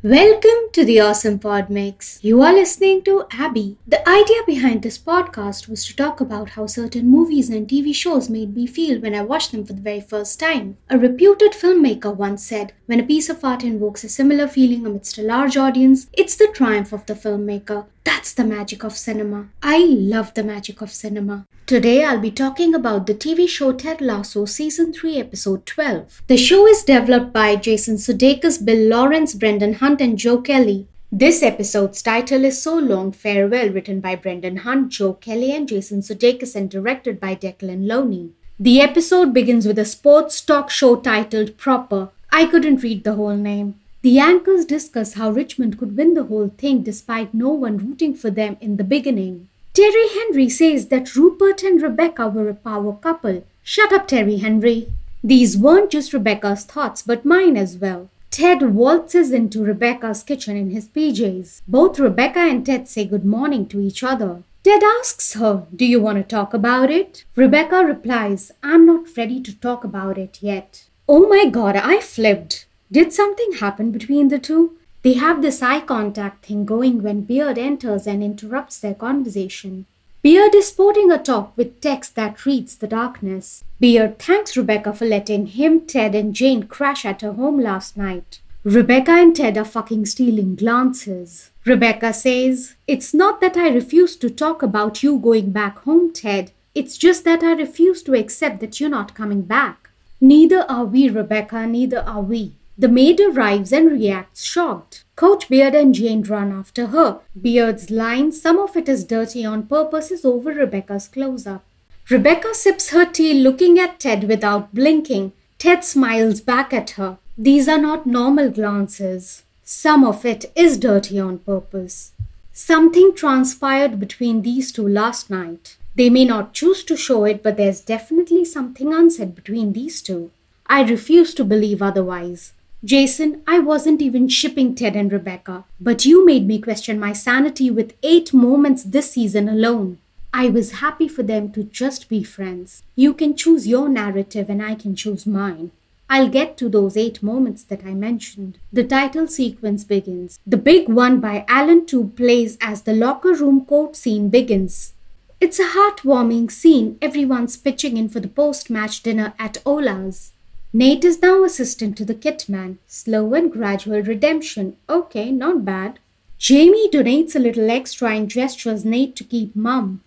Welcome to the Awesome Pod Mix. You are listening to Abby. The idea behind this podcast was to talk about how certain movies and TV shows made me feel when I watched them for the very first time. A reputed filmmaker once said, When a piece of art invokes a similar feeling amidst a large audience, it's the triumph of the filmmaker. That's the magic of cinema. I love the magic of cinema. Today I'll be talking about the TV show Ted Lasso Season 3, Episode 12. The show is developed by Jason Sudeikis, Bill Lawrence, Brendan Hunt, and Joe Kelly. This episode's title is So Long Farewell, written by Brendan Hunt, Joe Kelly, and Jason Sudeikis, and directed by Declan Lowney. The episode begins with a sports talk show titled Proper. I couldn't read the whole name. The anchors discuss how Richmond could win the whole thing despite no one rooting for them in the beginning. Terry Henry says that Rupert and Rebecca were a power couple. Shut up, Terry Henry. These weren't just Rebecca's thoughts, but mine as well. Ted waltzes into Rebecca's kitchen in his PJs. Both Rebecca and Ted say good morning to each other. Ted asks her, Do you want to talk about it? Rebecca replies, I'm not ready to talk about it yet. Oh my god, I flipped. Did something happen between the two? They have this eye contact thing going when Beard enters and interrupts their conversation. Beard is sporting a top with text that reads the darkness. Beard thanks Rebecca for letting him, Ted, and Jane crash at her home last night. Rebecca and Ted are fucking stealing glances. Rebecca says, It's not that I refuse to talk about you going back home, Ted. It's just that I refuse to accept that you're not coming back. Neither are we, Rebecca, neither are we. The maid arrives and reacts shocked. Coach Beard and Jane run after her. Beard's line, some of it is dirty on purpose, is over Rebecca's close up. Rebecca sips her tea looking at Ted without blinking. Ted smiles back at her. These are not normal glances. Some of it is dirty on purpose. Something transpired between these two last night. They may not choose to show it, but there's definitely something unsaid between these two. I refuse to believe otherwise. Jason, I wasn't even shipping Ted and Rebecca, but you made me question my sanity with eight moments this season alone. I was happy for them to just be friends. You can choose your narrative and I can choose mine. I'll get to those eight moments that I mentioned. The title sequence begins. The big one by Alan Tudyk plays as the locker room court scene begins. It's a heartwarming scene. Everyone's pitching in for the post match dinner at Ola's. Nate is now assistant to the Kitman. Slow and gradual redemption. Okay, not bad. Jamie donates a little extra and gestures Nate to keep mum.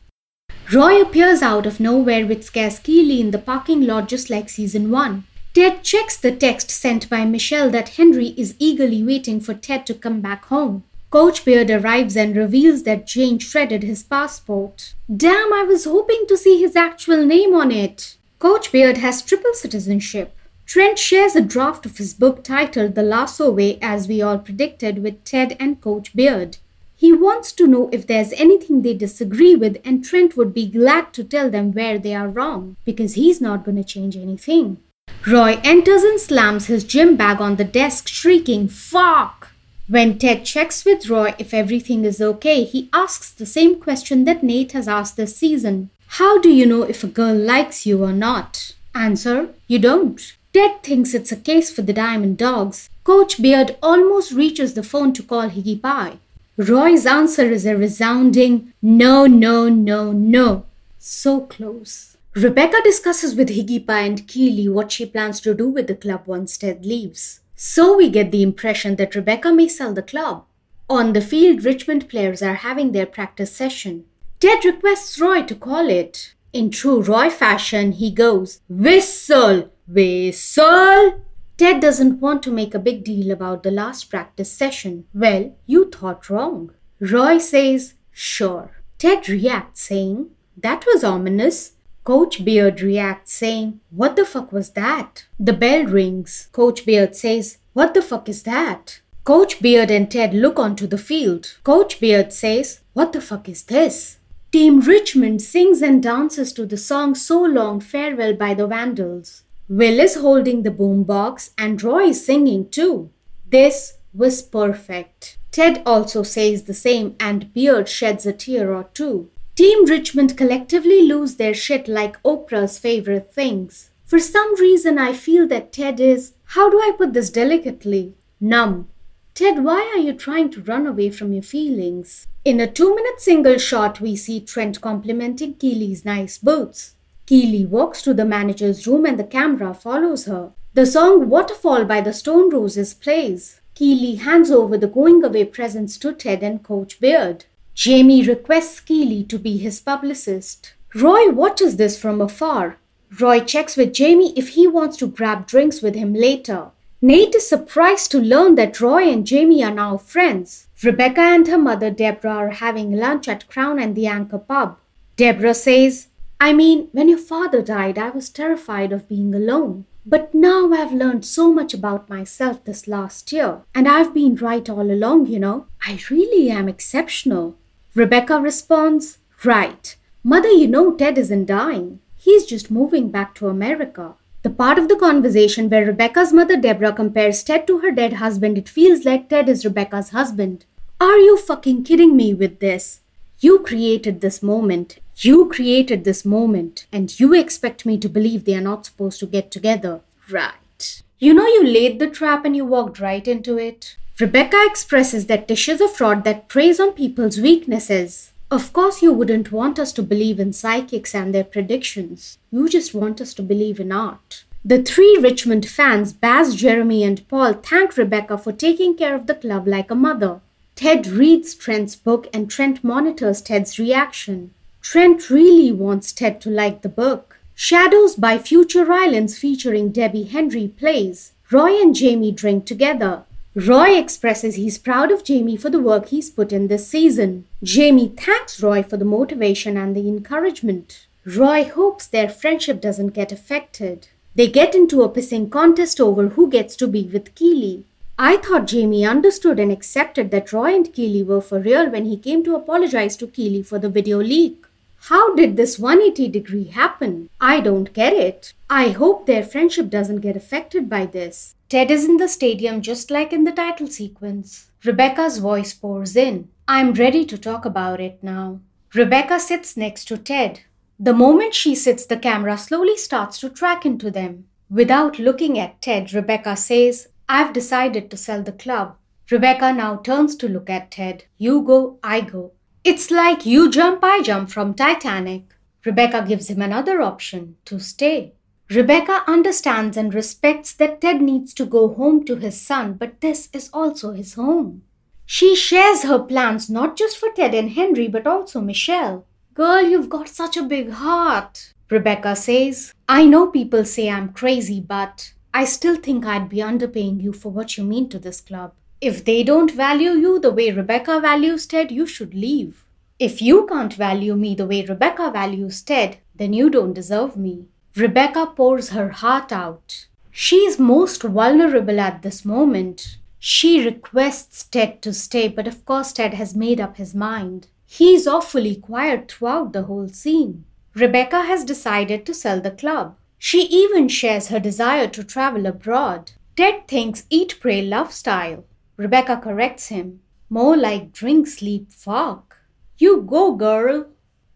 Roy appears out of nowhere which scares Keeley in the parking lot just like season 1. Ted checks the text sent by Michelle that Henry is eagerly waiting for Ted to come back home. Coach Beard arrives and reveals that Jane shredded his passport. Damn, I was hoping to see his actual name on it. Coach Beard has triple citizenship. Trent shares a draft of his book titled The Lasso Way, as we all predicted, with Ted and Coach Beard. He wants to know if there's anything they disagree with, and Trent would be glad to tell them where they are wrong, because he's not going to change anything. Roy enters and slams his gym bag on the desk, shrieking, Fuck! When Ted checks with Roy if everything is okay, he asks the same question that Nate has asked this season How do you know if a girl likes you or not? Answer You don't. Ted thinks it's a case for the Diamond Dogs. Coach Beard almost reaches the phone to call Higgy Pie. Roy's answer is a resounding no, no, no, no. So close. Rebecca discusses with Higgy Pie and Keeley what she plans to do with the club once Ted leaves. So we get the impression that Rebecca may sell the club. On the field, Richmond players are having their practice session. Ted requests Roy to call it. In true Roy fashion, he goes, Whistle! Whistle! Ted doesn't want to make a big deal about the last practice session. Well, you thought wrong. Roy says, Sure. Ted reacts, saying, That was ominous. Coach Beard reacts, saying, What the fuck was that? The bell rings. Coach Beard says, What the fuck is that? Coach Beard and Ted look onto the field. Coach Beard says, What the fuck is this? Team Richmond sings and dances to the song So Long Farewell by the Vandals. Will is holding the boombox and Roy is singing too. This was perfect. Ted also says the same and Beard sheds a tear or two. Team Richmond collectively lose their shit like Oprah's favorite things. For some reason, I feel that Ted is, how do I put this delicately? Numb. Ted, why are you trying to run away from your feelings? In a two minute single shot, we see Trent complimenting Keeley's nice boots. Keeley walks to the manager's room and the camera follows her. The song Waterfall by the Stone Roses plays. Keeley hands over the going away presents to Ted and Coach Beard. Jamie requests Keeley to be his publicist. Roy watches this from afar. Roy checks with Jamie if he wants to grab drinks with him later. Nate is surprised to learn that Roy and Jamie are now friends. Rebecca and her mother Deborah are having lunch at Crown and the Anchor pub. Deborah says, I mean, when your father died, I was terrified of being alone. But now I've learned so much about myself this last year, and I've been right all along, you know. I really am exceptional. Rebecca responds, Right. Mother, you know Ted isn't dying. He's just moving back to America. The part of the conversation where Rebecca's mother Deborah compares Ted to her dead husband, it feels like Ted is Rebecca's husband. Are you fucking kidding me with this? You created this moment. You created this moment. And you expect me to believe they are not supposed to get together. Right. You know you laid the trap and you walked right into it. Rebecca expresses that Tish is a fraud that preys on people's weaknesses. Of course, you wouldn't want us to believe in psychics and their predictions. You just want us to believe in art. The three Richmond fans, Baz, Jeremy, and Paul, thank Rebecca for taking care of the club like a mother. Ted reads Trent's book and Trent monitors Ted's reaction. Trent really wants Ted to like the book. Shadows by Future Islands featuring Debbie Harry plays. Roy and Jamie drink together. Roy expresses he's proud of Jamie for the work he's put in this season. Jamie thanks Roy for the motivation and the encouragement. Roy hopes their friendship doesn't get affected. They get into a pissing contest over who gets to be with Keeley. I thought Jamie understood and accepted that Roy and Keeley were for real when he came to apologize to Keeley for the video leak. How did this 180 degree happen? I don't get it. I hope their friendship doesn't get affected by this. Ted is in the stadium just like in the title sequence. Rebecca's voice pours in. I'm ready to talk about it now. Rebecca sits next to Ted. The moment she sits, the camera slowly starts to track into them. Without looking at Ted, Rebecca says, I've decided to sell the club. Rebecca now turns to look at Ted. You go, I go. It's like you jump, I jump from Titanic. Rebecca gives him another option to stay. Rebecca understands and respects that Ted needs to go home to his son, but this is also his home. She shares her plans not just for Ted and Henry, but also Michelle. Girl, you've got such a big heart. Rebecca says, I know people say I'm crazy, but I still think I'd be underpaying you for what you mean to this club. If they don't value you the way Rebecca values Ted, you should leave. If you can't value me the way Rebecca values Ted, then you don't deserve me. Rebecca pours her heart out. She's most vulnerable at this moment. She requests Ted to stay, but of course, Ted has made up his mind. He's awfully quiet throughout the whole scene. Rebecca has decided to sell the club. She even shares her desire to travel abroad. Ted thinks eat, pray, love style. Rebecca corrects him. More like drink, sleep, fuck. You go, girl.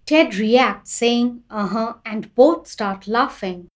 Ted reacts, saying, uh huh, and both start laughing.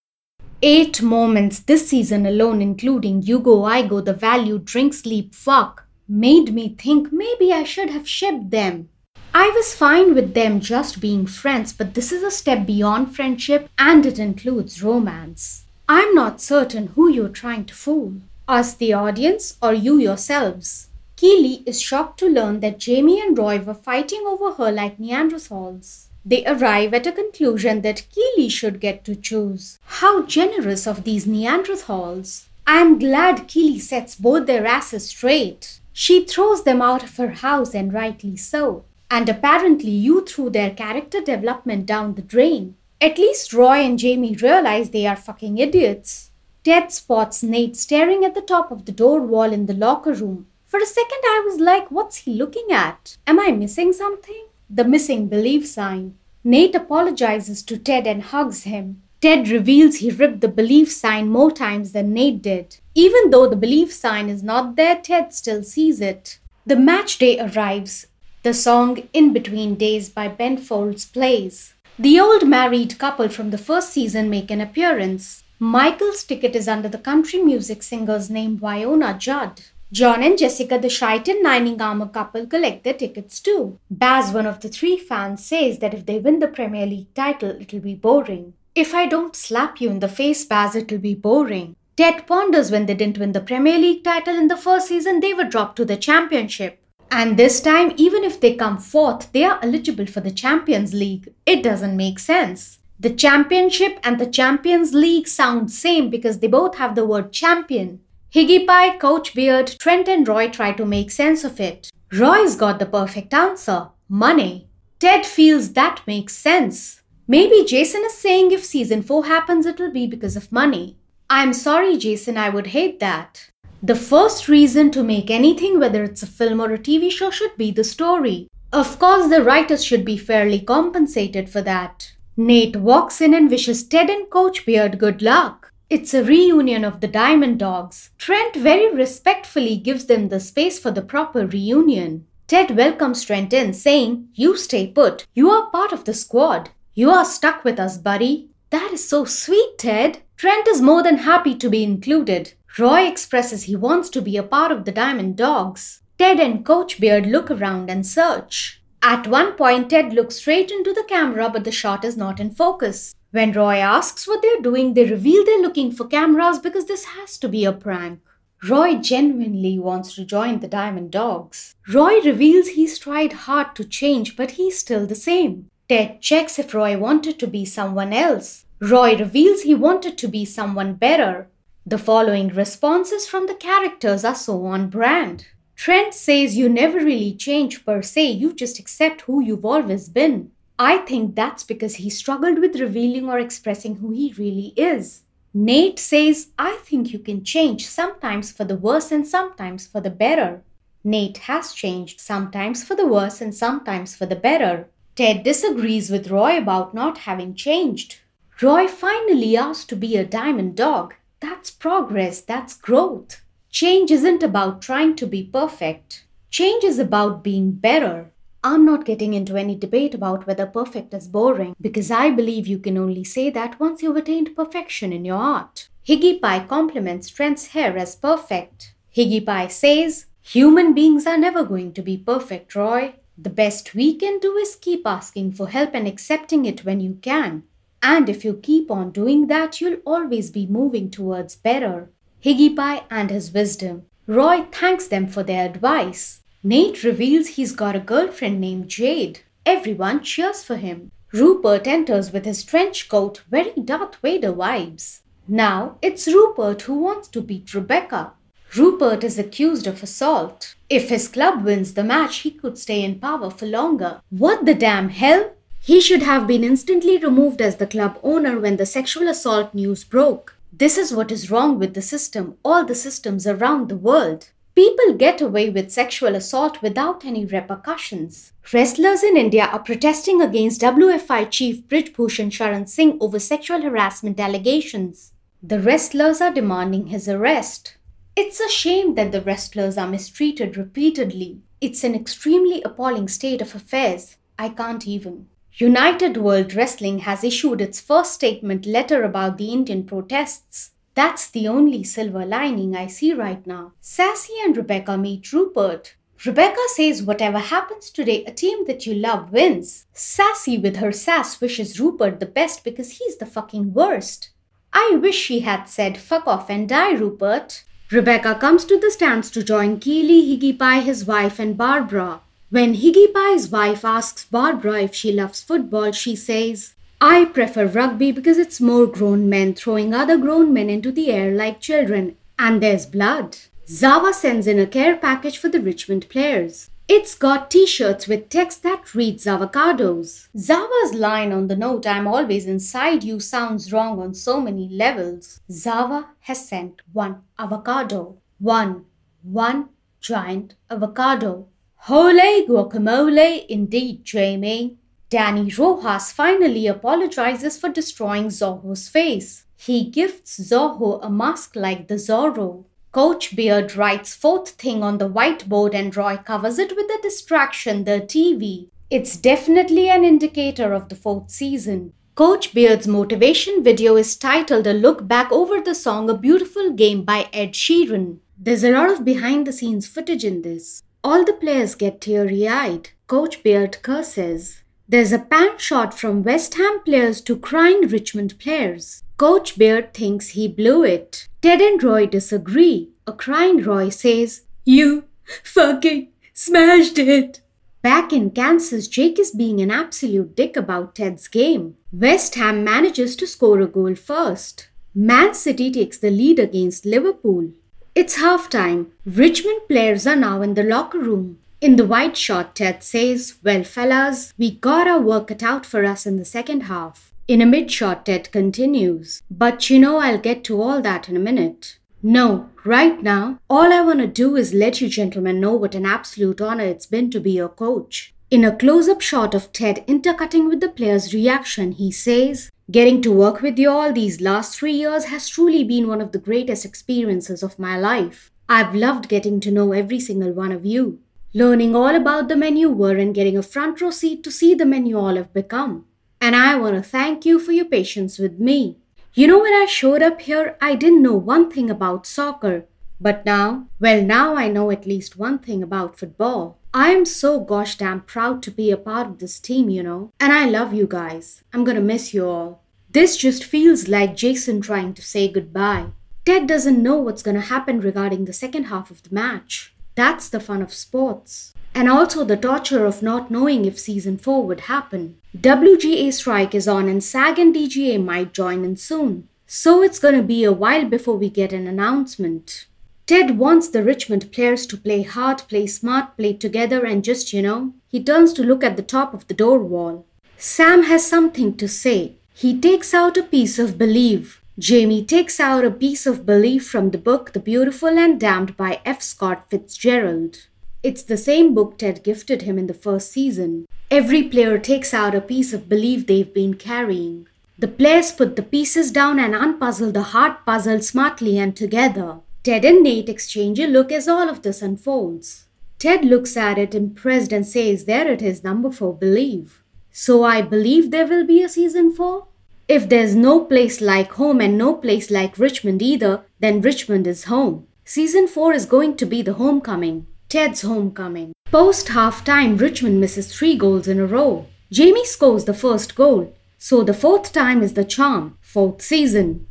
Eight moments this season alone, including You Go, I Go, The Value, Drink, Sleep, Fuck, made me think maybe I should have shipped them. I was fine with them just being friends, but this is a step beyond friendship and it includes romance. I'm not certain who you're trying to fool us, the audience, or you yourselves. Keeley is shocked to learn that Jamie and Roy were fighting over her like Neanderthals. They arrive at a conclusion that Keeley should get to choose. How generous of these Neanderthals! I am glad Keeley sets both their asses straight. She throws them out of her house, and rightly so. And apparently, you threw their character development down the drain. At least Roy and Jamie realize they are fucking idiots. Ted spots Nate staring at the top of the door wall in the locker room. For a second, I was like, what's he looking at? Am I missing something? The missing belief sign. Nate apologizes to Ted and hugs him. Ted reveals he ripped the belief sign more times than Nate did. Even though the belief sign is not there, Ted still sees it. The match day arrives. The song In Between Days by Ben Folds plays. The old married couple from the first season make an appearance. Michael's ticket is under the country music singer's name Wynonna Judd. John and Jessica, the shite and Nining Armour couple, collect their tickets too. Baz, one of the three fans, says that if they win the Premier League title, it'll be boring. If I don't slap you in the face, Baz, it'll be boring. Ted ponders when they didn't win the Premier League title in the first season, they were dropped to the Championship. And this time, even if they come fourth, they are eligible for the Champions League. It doesn't make sense. The Championship and the Champions League sound same because they both have the word champion. Higgy Pie, Coach Beard, Trent and Roy try to make sense of it. Roy's got the perfect answer money. Ted feels that makes sense. Maybe Jason is saying if season 4 happens, it'll be because of money. I'm sorry, Jason, I would hate that. The first reason to make anything, whether it's a film or a TV show, should be the story. Of course, the writers should be fairly compensated for that. Nate walks in and wishes Ted and Coach Beard good luck. It's a reunion of the Diamond Dogs. Trent very respectfully gives them the space for the proper reunion. Ted welcomes Trent in, saying, You stay put. You are part of the squad. You are stuck with us, buddy. That is so sweet, Ted. Trent is more than happy to be included. Roy expresses he wants to be a part of the Diamond Dogs. Ted and Coach Beard look around and search. At one point, Ted looks straight into the camera, but the shot is not in focus. When Roy asks what they're doing, they reveal they're looking for cameras because this has to be a prank. Roy genuinely wants to join the Diamond Dogs. Roy reveals he's tried hard to change, but he's still the same. Ted checks if Roy wanted to be someone else. Roy reveals he wanted to be someone better. The following responses from the characters are so on brand. Trent says you never really change per se, you just accept who you've always been. I think that's because he struggled with revealing or expressing who he really is. Nate says, I think you can change sometimes for the worse and sometimes for the better. Nate has changed sometimes for the worse and sometimes for the better. Ted disagrees with Roy about not having changed. Roy finally asked to be a diamond dog. That's progress, that's growth. Change isn't about trying to be perfect. Change is about being better. I'm not getting into any debate about whether perfect is boring because I believe you can only say that once you've attained perfection in your art. Higgy Pie compliments Trent's hair as perfect. Higgy Pie says, Human beings are never going to be perfect, Roy. The best we can do is keep asking for help and accepting it when you can. And if you keep on doing that, you'll always be moving towards better. Higgy Pie and his wisdom. Roy thanks them for their advice. Nate reveals he's got a girlfriend named Jade. Everyone cheers for him. Rupert enters with his trench coat, very Darth Vader vibes. Now it's Rupert who wants to beat Rebecca. Rupert is accused of assault. If his club wins the match, he could stay in power for longer. What the damn hell? He should have been instantly removed as the club owner when the sexual assault news broke. This is what is wrong with the system, all the systems around the world. People get away with sexual assault without any repercussions. Wrestlers in India are protesting against WFI chief Bhushan Sharan Singh over sexual harassment allegations. The wrestlers are demanding his arrest. It's a shame that the wrestlers are mistreated repeatedly. It's an extremely appalling state of affairs. I can't even. United World Wrestling has issued its first statement letter about the Indian protests. That's the only silver lining I see right now. Sassy and Rebecca meet Rupert. Rebecca says whatever happens today, a team that you love wins. Sassy with her sass wishes Rupert the best because he's the fucking worst. I wish she had said fuck off and die, Rupert. Rebecca comes to the stands to join Keeley, Higgy Pie, his wife, and Barbara. When Higgy Pie's wife asks Barbara if she loves football, she says, I prefer rugby because it's more grown men throwing other grown men into the air like children, and there's blood. Zava sends in a care package for the Richmond players. It's got t shirts with text that reads avocados. Zava's line on the note, I'm always inside you, sounds wrong on so many levels. Zava has sent one avocado. One. One giant avocado. Holy guacamole, indeed, Jamie. Danny Rojas finally apologizes for destroying Zoreaux's face. He gifts Zoreaux a mask like the Zorro. Coach Beard writes fourth thing on the whiteboard and Roy covers it with a distraction, the TV. It's definitely an indicator of the fourth season. Coach Beard's motivation video is titled A Look Back over the song A Beautiful Game by Ed Sheeran. There's a lot of behind the scenes footage in this. All the players get teary eyed. Coach Beard curses. There's a pan shot from West Ham players to crying Richmond players. Coach Beard thinks he blew it. Ted and Roy disagree. A crying Roy says, You fucking smashed it. Back in Kansas, Jake is being an absolute dick about Ted's game. West Ham manages to score a goal first. Man City takes the lead against Liverpool. It's halftime. Richmond players are now in the locker room. In the wide shot, Ted says, Well, fellas, we got our work cut out for us in the second half. In a mid shot, Ted continues, But you know, I'll get to all that in a minute. No, right now, all I want to do is let you gentlemen know what an absolute honor it's been to be your coach. In a close up shot of Ted intercutting with the player's reaction, he says, Getting to work with you all these last three years has truly been one of the greatest experiences of my life. I've loved getting to know every single one of you, learning all about the men you were and getting a front row seat to see the men you all have become. And I want to thank you for your patience with me. You know, when I showed up here, I didn't know one thing about soccer. But now, well, now I know at least one thing about football. I am so gosh damn proud to be a part of this team, you know. And I love you guys. I'm gonna miss you all. This just feels like Jason trying to say goodbye. Ted doesn't know what's gonna happen regarding the second half of the match. That's the fun of sports. And also the torture of not knowing if season 4 would happen. WGA strike is on and SAG and DGA might join in soon. So it's gonna be a while before we get an announcement. Ted wants the Richmond players to play hard, play smart, play together, and just, you know, he turns to look at the top of the door wall. Sam has something to say. He takes out a piece of belief. Jamie takes out a piece of belief from the book The Beautiful and Damned by F. Scott Fitzgerald. It's the same book Ted gifted him in the first season. Every player takes out a piece of belief they've been carrying. The players put the pieces down and unpuzzle the hard puzzle smartly and together. Ted and Nate exchange a look as all of this unfolds. Ted looks at it impressed and says, There it is, number four, believe. So I believe there will be a season four? If there's no place like home and no place like Richmond either, then Richmond is home. Season 4 is going to be the homecoming. Ted's homecoming. Post half time, Richmond misses three goals in a row. Jamie scores the first goal. So the fourth time is the charm. Fourth season.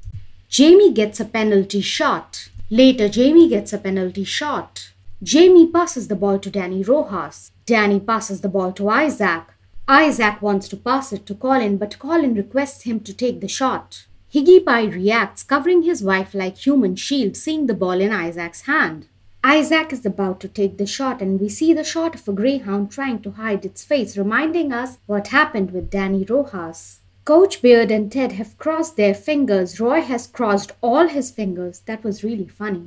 Jamie gets a penalty shot. Later, Jamie gets a penalty shot. Jamie passes the ball to Danny Rojas. Danny passes the ball to Isaac. Isaac wants to pass it to Colin, but Colin requests him to take the shot. Higgy Pie reacts, covering his wife like human shield, seeing the ball in Isaac's hand. Isaac is about to take the shot, and we see the shot of a greyhound trying to hide its face, reminding us what happened with Danny Rojas. Coach Beard and Ted have crossed their fingers. Roy has crossed all his fingers. That was really funny.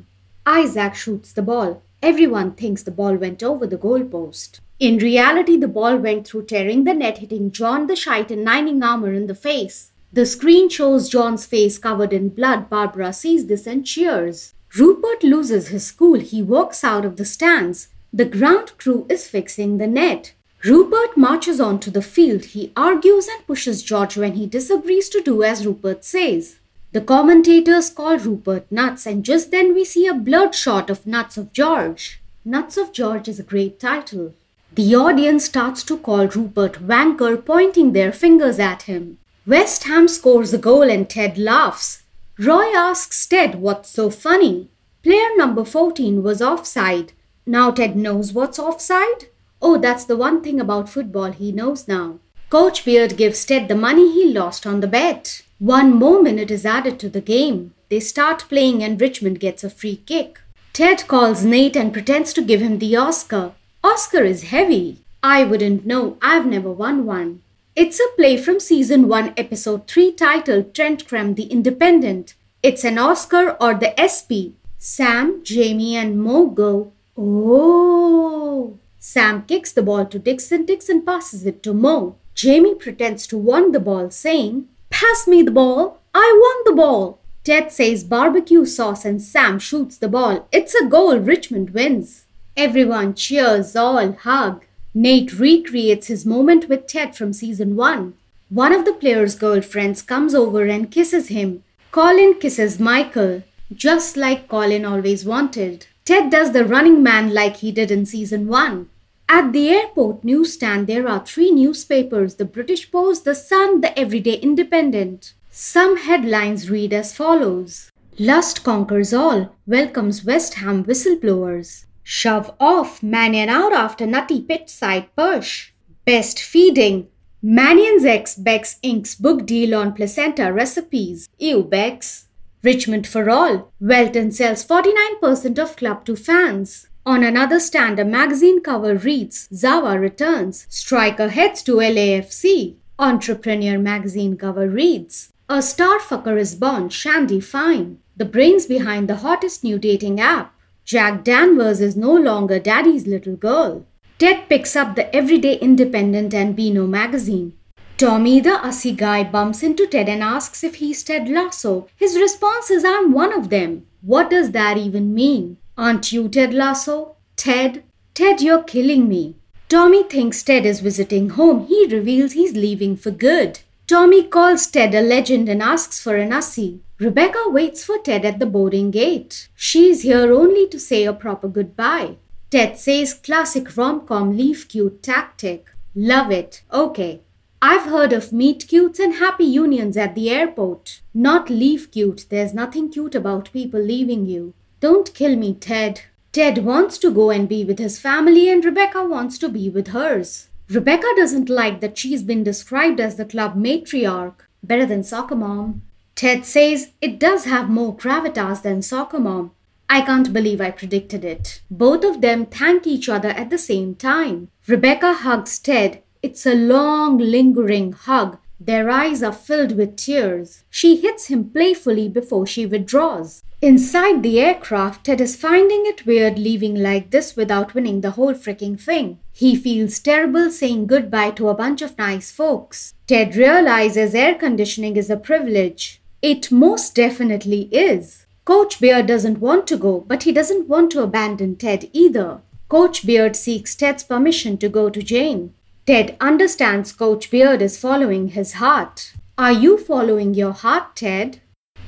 Isaac shoots the ball. Everyone thinks the ball went over the goalpost. In reality, the ball went through tearing the net, hitting John the Shite in Nining Armour in the face. The screen shows John's face covered in blood. Barbara sees this and cheers. Rupert loses his cool. He walks out of the stands. The ground crew is fixing the net. Rupert marches onto the field. He argues and pushes George when he disagrees to do as Rupert says. The commentators call Rupert nuts, and just then we see a blurred shot of Nuts of George. Nuts of George is a great title. The audience starts to call Rupert wanker, pointing their fingers at him. West Ham scores a goal and Ted laughs. Roy asks Ted what's so funny. Player number 14 was offside. Now Ted knows what's offside? Oh, that's the one thing about football he knows now. Coach Beard gives Ted the money he lost on the bet. One more minute is added to the game. They start playing and Richmond gets a free kick. Ted calls Nate and pretends to give him the Oscar. Oscar is heavy. I wouldn't know, I've never won one. It's a play from season 1, episode 3 titled Trent Crimm the Independent. It's an Oscar or the SP. Sam, Jamie, and Mo go, Oh. Sam kicks the ball to Dixon. Dixon passes it to Mo. Jamie pretends to want the ball, saying, Pass me the ball. I want the ball. Ted says barbecue sauce and Sam shoots the ball. It's a goal. Richmond wins. Everyone cheers, all hug. Nate recreates his moment with Ted from season 1. One of the player's girlfriends comes over and kisses him. Colin kisses Michael, just like Colin always wanted. Ted does the running man like he did in season 1. At the airport newsstand, there are three newspapers the British Post, The Sun, The Everyday Independent. Some headlines read as follows Lust conquers all, welcomes West Ham whistleblowers. Shove off, Mannion out after nutty pitchside push. Best feeding, Mannion's ex Bex Inc.'s book deal on placenta recipes. Ew, Bex. Richmond for all, Welton sells 49% of club to fans. On another stand, a magazine cover reads Zava returns, striker heads to LAFC. Entrepreneur magazine cover reads A star fucker is born, Shandy Fine, the brains behind the hottest new dating app. Jack Danvers is no longer daddy's little girl. Ted picks up the Everyday Independent and Beano magazine. Tommy, the Aussie guy, bumps into Ted and asks if he's Ted Lasso. His response is, I'm one of them. What does that even mean? Aren't you Ted Lasso? Ted? Ted, you're killing me. Tommy thinks Ted is visiting home. He reveals he's leaving for good. Tommy calls Ted a legend and asks for an Aussie. Rebecca waits for Ted at the boarding gate. She's here only to say a proper goodbye. Ted says classic rom-com leave cute tactic. Love it. Okay. I've heard of meet cutes and happy unions at the airport. Not leave cute. There's nothing cute about people leaving you. Don't kill me, Ted. Ted wants to go and be with his family, and Rebecca wants to be with hers. Rebecca doesn't like that she's been described as the club matriarch, better than soccer mom. Ted says it does have more gravitas than soccer mom. I can't believe I predicted it. Both of them thank each other at the same time. Rebecca hugs Ted. It's a long, lingering hug. Their eyes are filled with tears. She hits him playfully before she withdraws. Inside the aircraft, Ted is finding it weird leaving like this without winning the whole freaking thing. He feels terrible saying goodbye to a bunch of nice folks. Ted realizes air conditioning is a privilege. It most definitely is. Coach Beard doesn't want to go, but he doesn't want to abandon Ted either. Coach Beard seeks Ted's permission to go to Jane. Ted understands Coach Beard is following his heart. Are you following your heart, Ted?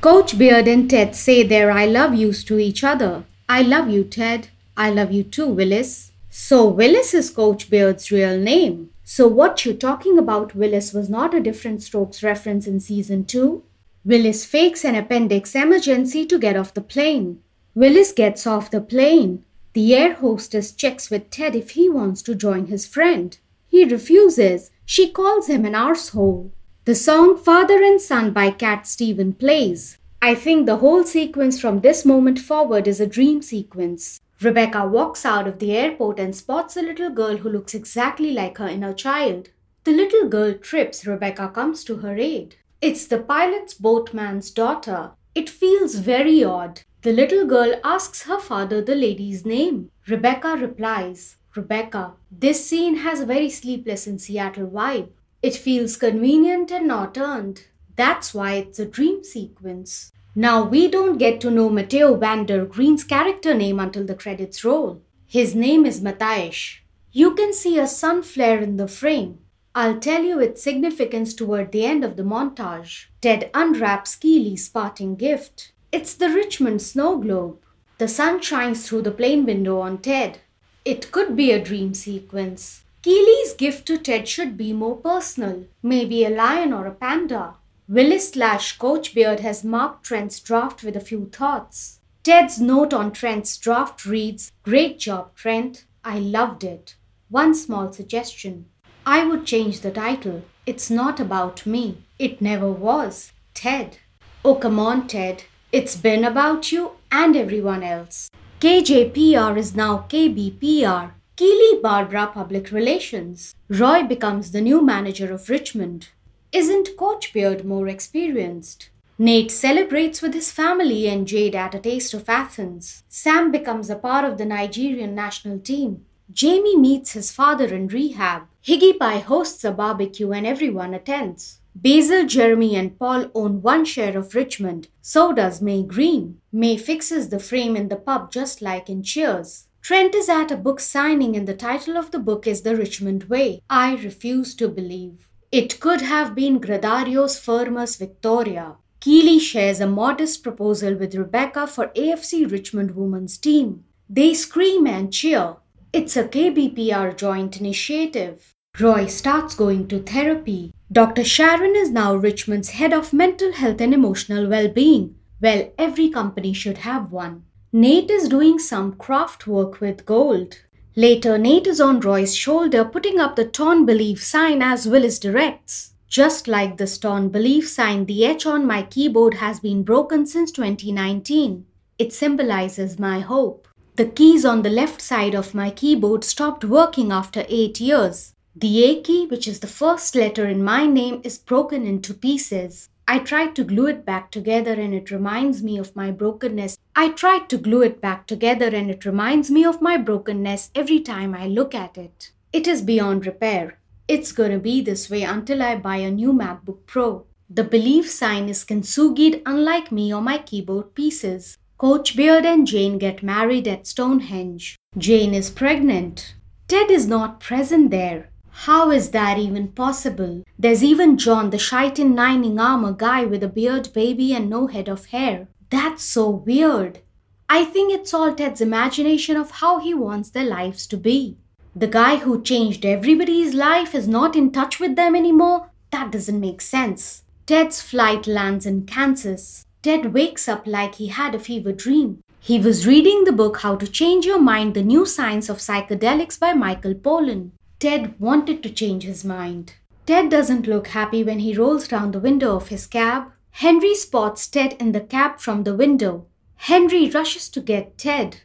Coach Beard and Ted say their I love yous to each other. I love you, Ted. I love you too, Willis. So, Willis is Coach Beard's real name. So, what you're talking about, Willis, was not a different strokes reference in season 2? Willis fakes an appendix emergency to get off the plane. Willis gets off the plane. The air hostess checks with Ted if he wants to join his friend. He refuses. She calls him an arsehole. The song Father and Son by Cat Steven plays. I think the whole sequence from this moment forward is a dream sequence. Rebecca walks out of the airport and spots a little girl who looks exactly like her inner child. The little girl trips, Rebecca comes to her aid. It's the pilot's boatman's daughter. It feels very odd. The little girl asks her father the lady's name. Rebecca replies, Rebecca. This scene has a very sleepless in Seattle vibe. It feels convenient and not earned. That's why it's a dream sequence. Now we don't get to know Matteo van der Grijn's character name until the credits roll. His name is Matthias. You can see a sun flare in the frame. I'll tell you its significance toward the end of the montage. Ted unwraps Keeley's parting gift. It's the Richmond snow globe. The sun shines through the plane window on Ted. It could be a dream sequence. Keeley's gift to Ted should be more personal, maybe a lion or a panda. Willis slash Coach Beard has marked Trent's draft with a few thoughts. Ted's note on Trent's draft reads Great job, Trent. I loved it. One small suggestion. I would change the title. It's not about me. It never was. Ted. Oh, come on, Ted. It's been about you and everyone else. KJPR is now KBPR. Keeley Barbara Public Relations. Roy becomes the new manager of Richmond. Isn't Coach Beard more experienced? Nate celebrates with his family and Jade at a taste of Athens. Sam becomes a part of the Nigerian national team. Jamie meets his father in rehab. Higgy Pie hosts a barbecue and everyone attends. Basil, Jeremy, and Paul own one share of Richmond. So does Mae Green. Mae fixes the frame in the pub just like in Cheers. Trent is at a book signing, and the title of the book is The Richmond Way. I refuse to believe. It could have been Gradarius Firmus Victoria. Keeley shares a modest proposal with Rebecca for AFC Richmond women's team. They scream and cheer. It's a KBPR joint initiative. Roy starts going to therapy. Dr. Sharon is now Richmond's head of mental health and emotional well being. Well, every company should have one. Nate is doing some craft work with gold. Later, Nate is on Roy's shoulder putting up the Torn Belief sign as Willis directs. Just like the Torn Belief sign, the etch on my keyboard has been broken since 2019. It symbolizes my hope. The keys on the left side of my keyboard stopped working after 8 years. The A key, which is the first letter in my name, is broken into pieces. I tried to glue it back together and it reminds me of my brokenness. I tried to glue it back together and it reminds me of my brokenness every time I look at it. It is beyond repair. It's gonna be this way until I buy a new MacBook Pro. The belief sign is kintsugied unlike me or my keyboard pieces. Coach Beard and Jane get married at Stonehenge. Jane is pregnant. Ted is not present there. How is that even possible? There's even John, the shite in nining armor guy with a beard baby and no head of hair. That's so weird. I think it's all Ted's imagination of how he wants their lives to be. The guy who changed everybody's life is not in touch with them anymore? That doesn't make sense. Ted's flight lands in Kansas. Ted wakes up like he had a fever dream. He was reading the book How to Change Your Mind The New Science of Psychedelics by Michael Pollan. Ted wanted to change his mind. Ted doesn't look happy when he rolls down the window of his cab. Henry spots Ted in the cab from the window. Henry rushes to get Ted.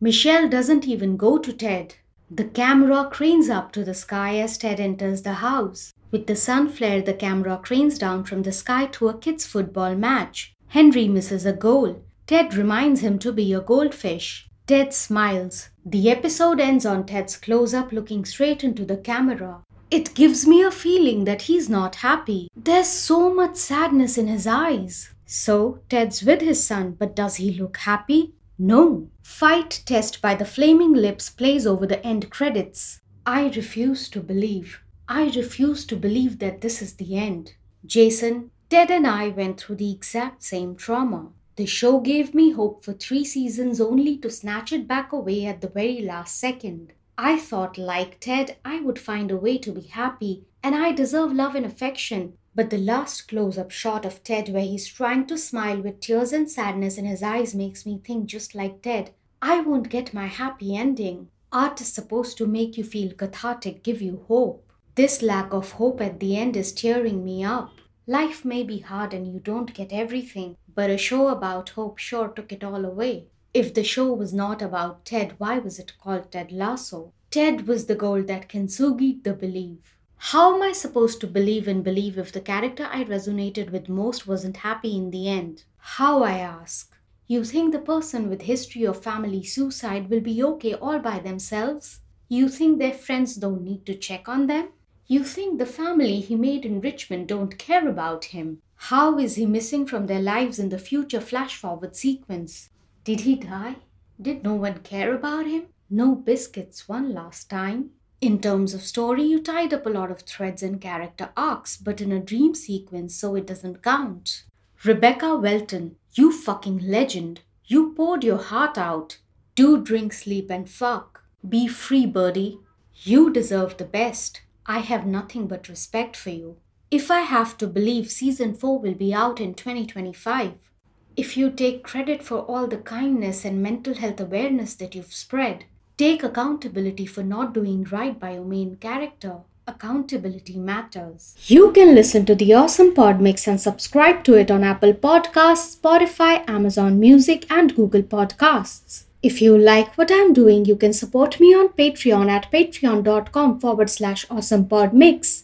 Michelle doesn't even go to Ted. The camera cranes up to the sky as Ted enters the house. With the sun flare, the camera cranes down from the sky to a kids' football match. Henry misses a goal. Ted reminds him to be a goldfish. Ted smiles. The episode ends on Ted's close up looking straight into the camera. It gives me a feeling that he's not happy. There's so much sadness in his eyes. So, Ted's with his son, but does he look happy? No. Fight test by the flaming lips plays over the end credits. I refuse to believe. I refuse to believe that this is the end. Jason, Ted and I went through the exact same trauma. The show gave me hope for three seasons only to snatch it back away at the very last second. I thought, like Ted, I would find a way to be happy, and I deserve love and affection. But the last close up shot of Ted, where he's trying to smile with tears and sadness in his eyes, makes me think just like Ted. I won't get my happy ending. Art is supposed to make you feel cathartic, give you hope. This lack of hope at the end is tearing me up. Life may be hard and you don't get everything, but a show about hope sure took it all away. If the show was not about Ted, why was it called Ted Lasso? Ted was the goal that kintsugied the belief. How am I supposed to believe and believe if the character I resonated with most wasn't happy in the end? How, I ask. You think the person with history of family suicide will be okay all by themselves? You think their friends don't need to check on them? You think the family he made in Richmond don't care about him? How is he missing from their lives in the future flash forward sequence? Did he die? Did no one care about him? No biscuits one last time? In terms of story, you tied up a lot of threads and character arcs, but in a dream sequence, so it doesn't count. Rebecca Welton, you fucking legend. You poured your heart out. Do drink, sleep, and fuck. Be free, birdie. You deserve the best. I have nothing but respect for you. If I have to believe season 4 will be out in 2025, if you take credit for all the kindness and mental health awareness that you've spread, Take accountability for not doing right by your main character. Accountability matters. You can listen to the awesome pod mix and subscribe to it on Apple Podcasts, Spotify, Amazon Music, and Google Podcasts. If you like what I'm doing, you can support me on Patreon at patreon.com forward slash awesome pod mix.